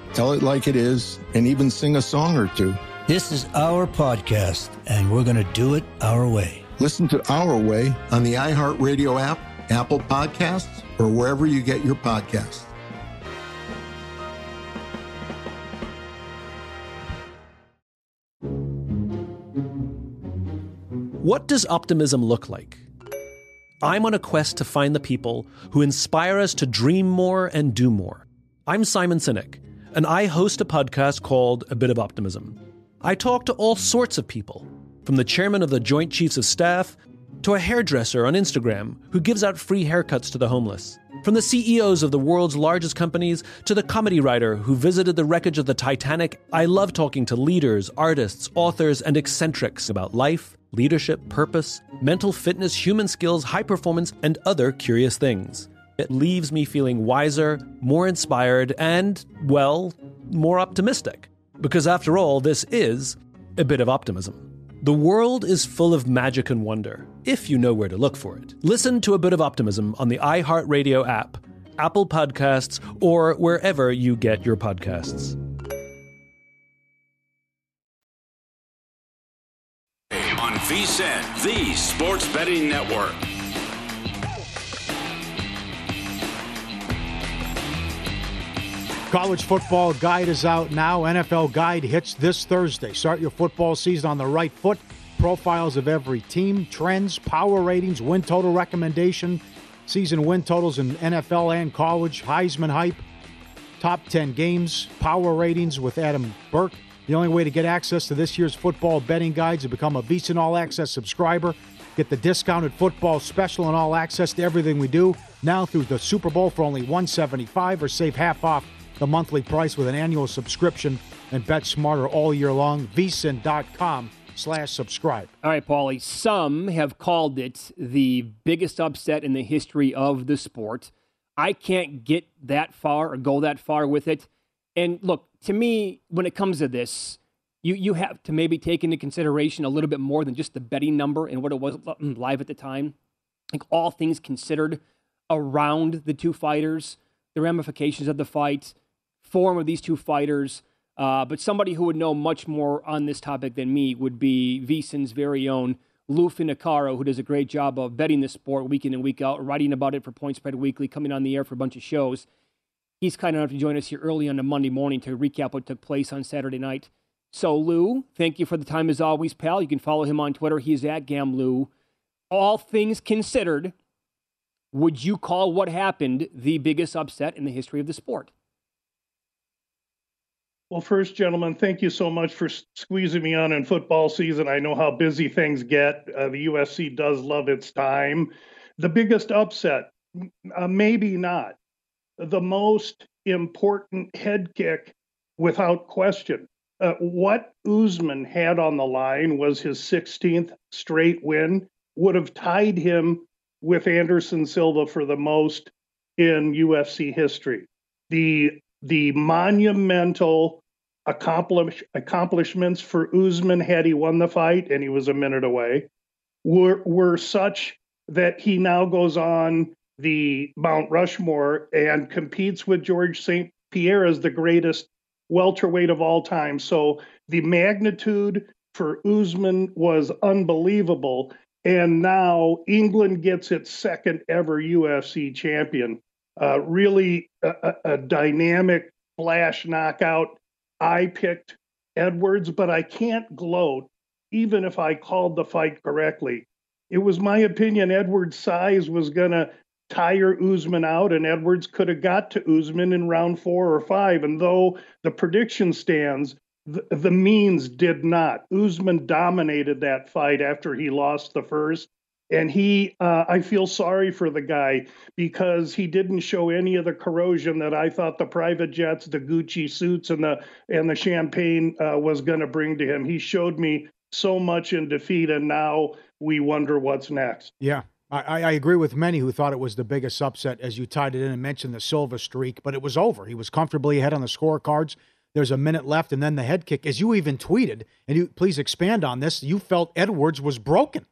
tell it like it is, and even sing a song or two. This is our podcast, and we're going to do it our way. Listen to Our Way on the iHeartRadio app, Apple Podcasts, or wherever you get your podcasts. What does optimism look like? I'm on a quest to find the people who inspire us to dream more and do more. I'm Simon Sinek, and I host a podcast called A Bit of Optimism. I talk to all sorts of people, from the chairman of the Joint Chiefs of Staff to a hairdresser on Instagram who gives out free haircuts to the homeless, from the CEOs of the world's largest companies to the comedy writer who visited the wreckage of the Titanic. I love talking to leaders, artists, authors, and eccentrics about life, leadership, purpose, mental fitness, human skills, high performance, and other curious things. It leaves me feeling wiser, more inspired, and, well, more optimistic. Because after all, this is a bit of optimism. The world is full of magic and wonder, if you know where to look for it. Listen to a bit of optimism on the iHeartRadio app, Apple Podcasts, or wherever you get your podcasts. On VSIN, the Sports Betting Network. College football guide is out now. NFL guide hits this Thursday. Start your football season on the right foot. Profiles of every team, trends, power ratings, win total recommendation, season win totals in NFL and college, Heisman hype, top 10 games, power ratings with Adam Burke. The only way to get access to this year's football betting guides is become a VSiN All Access subscriber. Get the discounted football special and all access to everything we do now through the Super Bowl for only 175 or save half off the monthly price with an annual subscription and bet smarter all year long. vsin.com slash subscribe. All right, Pauly. Some have called it the biggest upset in the history of the sport. I can't get that far or go that far with it. And look, to me, when it comes to this, you, you have to maybe take into consideration a little bit more than just the betting number and what it was live at the time. Like all things considered around the two fighters, the ramifications of the fight, form of these two fighters. Uh, but somebody who would know much more on this topic than me would be VSiN's very own Lou Finocchiaro, who does a great job of betting the sport week in and week out, writing about it for Point Spread Weekly, coming on the air for a bunch of shows. He's kind enough to join us here early on a Monday morning to recap what took place on Saturday night. So, Lou, thank you for the time as always, pal. You can follow him on Twitter. He's at GamLou. All things considered, would you call what happened the biggest upset in the history of the sport? Well, first, gentlemen, thank you so much for squeezing me on in football season. I know how busy things get. Uh, the USC does love its time. The biggest upset, uh, maybe not. The most important head kick, without question. Uh, what Usman had on the line was his 16th straight win, would have tied him with Anderson Silva for the most in UFC history. The the monumental accomplish, accomplishments for Usman had he won the fight, and he was a minute away, were were such that he now goes on the Mount Rushmore and competes with George St. Pierre as the greatest welterweight of all time. So the magnitude for Usman was unbelievable. And now England gets its second ever UFC champion. Uh, really a, a, dynamic flash knockout I picked Edwards, but I can't gloat even if I called the fight correctly. It was my opinion Edwards' size was going to tire Usman out, and Edwards could have got to Usman in round four or five. And though the prediction stands, the, the means did not. Usman dominated that fight after he lost the first. And he, uh, I feel sorry for the guy because he didn't show any of the corrosion that I thought the private jets, the Gucci suits, and the and the champagne uh, was going to bring to him. He showed me so much in defeat, and now we wonder what's next. Yeah, I, I, agree with many who thought it was the biggest upset as you tied it in and mentioned the Silva streak, but it was over. He was comfortably ahead on the scorecards. There's a minute left, and then the head kick. As you even tweeted, and you please expand on this, you felt Edwards was broken.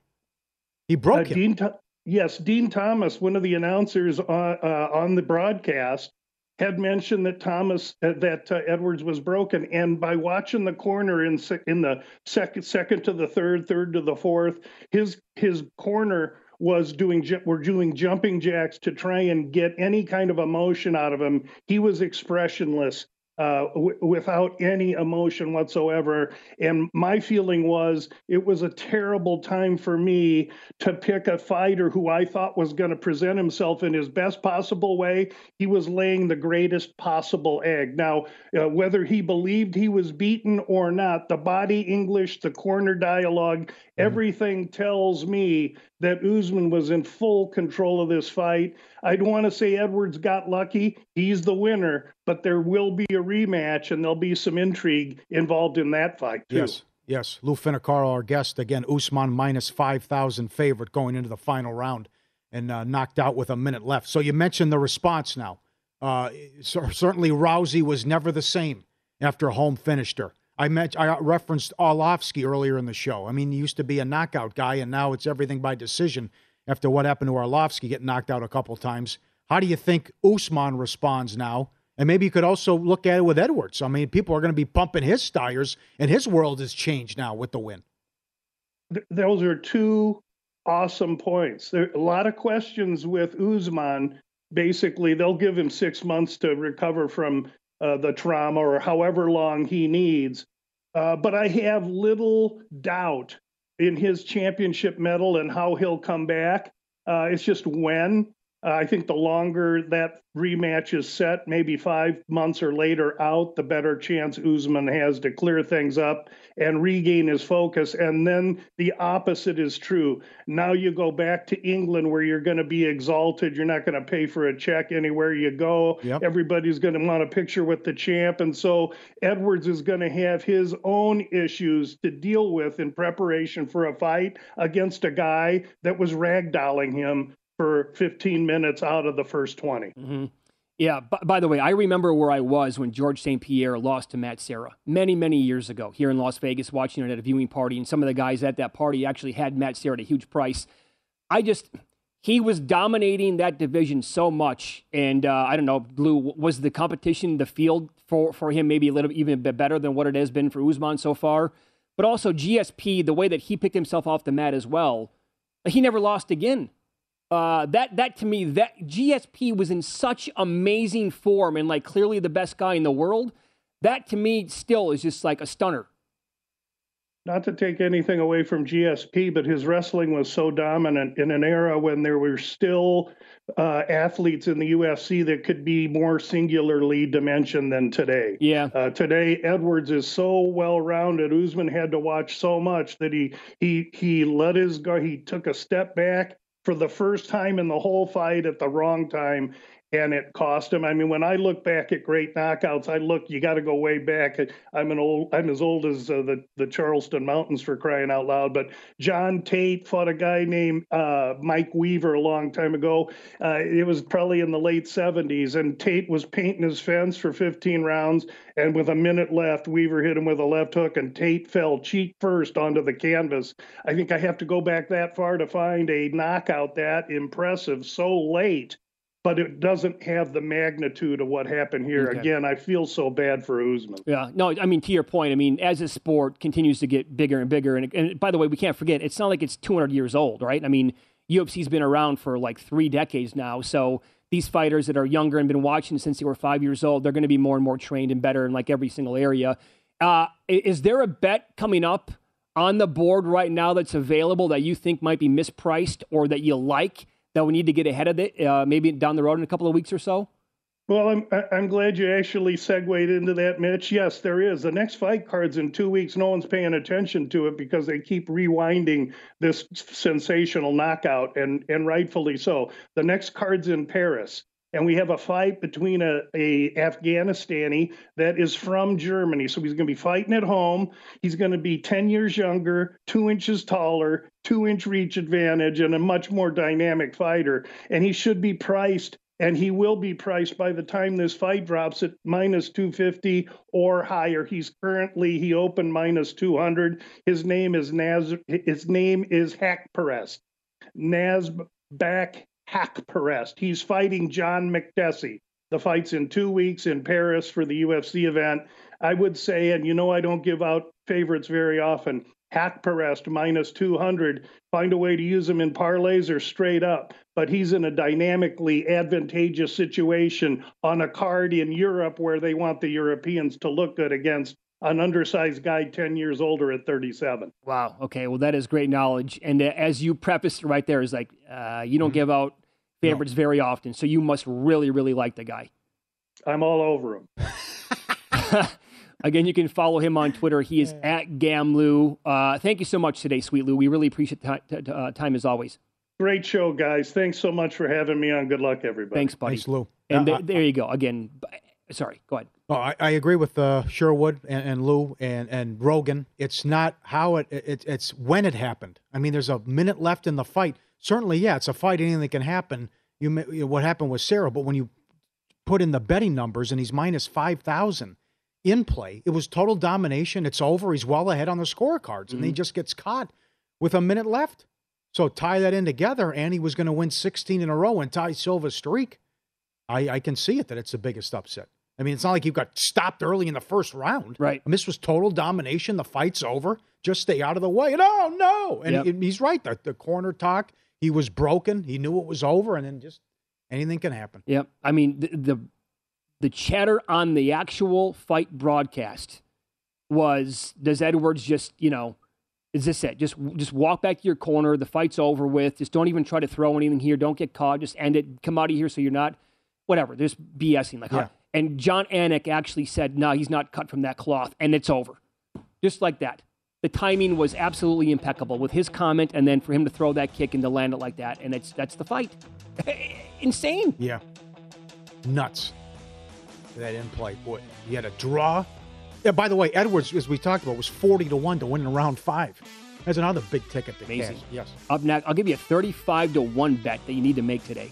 He broke uh, Dean yes, Dean Thomas, one of the announcers on, uh, on the broadcast, had mentioned that Thomas uh, that uh, Edwards was broken, and by watching the corner in in the second second to the third, third to the fourth, his his corner was doing were doing jumping jacks to try and get any kind of emotion out of him. He was expressionless uh, w- without any emotion whatsoever. And my feeling was it was a terrible time for me to pick a fighter who I thought was going to present himself in his best possible way. He was laying the greatest possible egg. Now, uh, whether he believed he was beaten or not, the body English, the corner dialogue, mm-hmm. everything tells me that Usman was in full control of this fight. I'd want to say Edwards got lucky. He's the winner, but there will be a rematch and there'll be some intrigue involved in that fight, too. Yes. Yes, Lou Finocchiaro, our guest again. Usman minus five thousand favorite going into the final round, and uh, knocked out with a minute left. So you mentioned the response now. Uh, certainly, Rousey was never the same after Holm finished her. I met, I referenced Arlovsky earlier in the show. I mean, he used to be a knockout guy, and now it's everything by decision after what happened to Arlovsky getting knocked out a couple times. How do you think Usman responds now? And maybe you could also look at it with Edwards. I mean, people are going to be pumping his tires, and his world has changed now with the win. Those are two awesome points. There are a lot of questions with Usman. Basically, they'll give him six months to recover from uh, the trauma or however long he needs. Uh, but I have little doubt in his championship medal and how he'll come back. Uh, it's just when. Uh, I think the longer that rematch is set, maybe five months or later out, the better chance Usman has to clear things up and regain his focus. And then the opposite is true. Now you go back to England where you're going to be exalted. You're not going to pay for a check anywhere you go. Yep. Everybody's going to want a picture with the champ. And so Edwards is going to have his own issues to deal with in preparation for a fight against a guy that was ragdolling him for 15 minutes out of the first 20. Mm-hmm. Yeah, b- by the way, I remember where I was when George St. Pierre lost to Matt Serra many, many years ago here in Las Vegas, watching it at a viewing party. And some of the guys at that party actually had Matt Serra at a huge price. I just, he was dominating that division so much. And uh, I don't know, Lou, was the competition, the field for, for him maybe a little even bit better than what it has been for Usman so far? but also GSP, the way that he picked himself off the mat as well, he never lost again. Uh, that that to me, that GSP was in such amazing form and like clearly the best guy in the world. That to me still is just like a stunner. Not to take anything away from GSP, but his wrestling was so dominant in an era when there were still uh, athletes in the UFC that could be more singularly dimensioned than today. Yeah. Uh, today, Edwards is so well rounded. Usman had to watch so much that he he he let his guard. He took a step back for the first time in the whole fight at the wrong time and it cost him. I mean, when I look back at great knockouts, I look. You got to go way back. I'm an old. I'm as old as uh, the the Charleston Mountains for crying out loud. But John Tate fought a guy named uh, Mike Weaver a long time ago. Uh, it was probably in the late 70s, and Tate was painting his fence for 15 rounds, and with a minute left, Weaver hit him with a left hook, and Tate fell cheek first onto the canvas. I think I have to go back that far to find a knockout that impressive so late but it doesn't have the magnitude of what happened here. Okay. Again, I feel so bad for Usman. Yeah, no, I mean to your point. I mean, as the sport continues to get bigger and bigger, and, and by the way, we can't forget it's not like it's 200 years old, right? I mean, UFC's been around for like three decades now, so these fighters that are younger and been watching since they were five years old, they're going to be more and more trained and better in like every single area. Uh, is there a bet coming up on the board right now that's available that you think might be mispriced or that you like? That we need to get ahead of it, uh, maybe down the road in a couple of weeks or so? Well, I'm I'm glad you actually segued into that, Mitch. Yes, there is. The next fight card's in two weeks. No one's paying attention to it because they keep rewinding this sensational knockout, and and rightfully so. The next card's in Paris and we have a fight between a, a Afghanistani that is from Germany. So he's going to be fighting at home. He's going to be 10 years younger, two inches taller, two inch reach advantage, and a much more dynamic fighter. And he should be priced. And he will be priced by the time this fight drops at minus 250 or higher. He's currently he opened minus 200. His name is Naz. His name is Haqparast. Nasback Haqparast. He's fighting John Makdessi. The fight's in two weeks in Paris for the UFC event. I would say, and you know I don't give out favorites very often, Haqparast minus 200. Find a way to use him in parlays or straight up. But he's in a dynamically advantageous situation on a card in Europe where they want the Europeans to look good against an undersized guy 10 years older at 37. Wow. Okay. Well, that is great knowledge. And uh, as you prefaced right there, is like, uh, you don't mm-hmm. give out favorites no. very often. So you must really, really like the guy. I'm all over him. Again, you can follow him on Twitter. He is at GamLou. Uh, thank you so much today, Sweet Lou. We really appreciate the t- t- uh, time as always. Great show, guys. Thanks so much for having me on. Good luck, everybody. Thanks, buddy. Thanks, Lou. And th- there you go. Again, sorry, go ahead. Oh, I, I agree with uh, Sherwood and, and, Lou and, and Rogan. It's not how it, it, it's when it happened. I mean, there's a minute left in the fight. Certainly, yeah, it's a fight. Anything can happen. You, you know, what happened with Serra, but when you put in the betting numbers and he's minus five thousand in play, it was total domination. It's over. He's well ahead on the scorecards, mm-hmm. and he mm-hmm. just gets caught with a minute left. So tie that in together, and he was going to win 16 in a row and tie Silva's streak. I, I can see it that it's the biggest upset. I mean, it's not like you got stopped early in the first round. Right. And this was total domination. The fight's over. Just stay out of the way. And oh no! And yep. he, he's right. The, the corner talk he was broken. He knew it was over, and then just anything can happen. Yep. I mean, the, the, the chatter on the actual fight broadcast was: Does Edwards just, you know, is this it? Just just walk back to your corner. The fight's over with. Just don't even try to throw anything here. Don't get caught. Just end it. Come out of here so you're not whatever. There's BSing like. Yeah. Huh? And Jon Anik actually said, "No, he's not cut from that cloth," and it's over, just like that the timing was absolutely impeccable with his comment and then for him to throw that kick and to land it like that. And it's that's the fight. Insane. Yeah. Nuts. That in play. Boy, he had a draw. Yeah, by the way, Edwards, as we talked about, was 40 to 1 to win in round five. That's another big ticket to Amazing. Cash. Yes. Up next, I'll give you a 35 to 1 bet that you need to make today.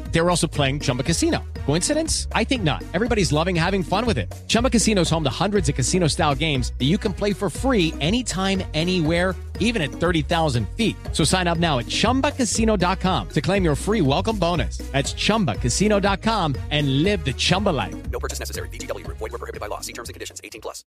They were also playing Chumba Casino. Coincidence? I think not. Everybody's loving having fun with it. Chumba Casino's home to hundreds of casino style games that you can play for free anytime, anywhere, even at 30,000 feet. So sign up now at chumbacasino.com to claim your free welcome bonus. That's chumbacasino.com and live the Chumba life. No purchase necessary. VGW Group. Void were prohibited by law. See terms and conditions. 18 plus.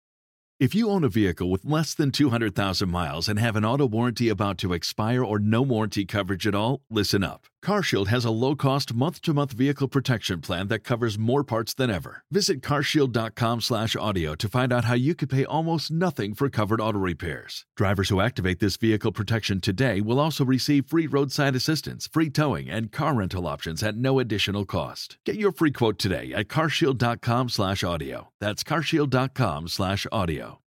If you own a vehicle with less than 200,000 miles and have an auto warranty about to expire or no warranty coverage at all, listen up. CarShield has a low-cost month-to-month vehicle protection plan that covers more parts than ever. Visit carshield.com/audio to find out how you could pay almost nothing for covered auto repairs. Drivers who activate this vehicle protection today will also receive free roadside assistance, free towing, and car rental options at no additional cost. Get your free quote today at carshield.com/audio. That's carshield.com/audio.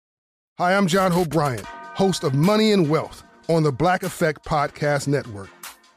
Hi, I'm John O'Brien, host of Money and Wealth on the Black Effect Podcast Network.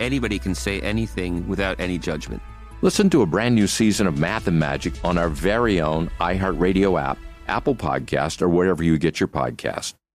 anybody can say anything without any judgment. Listen to a brand new season of Math and Magic on our very own iHeartRadio app, Apple Podcast, or wherever you get your podcast.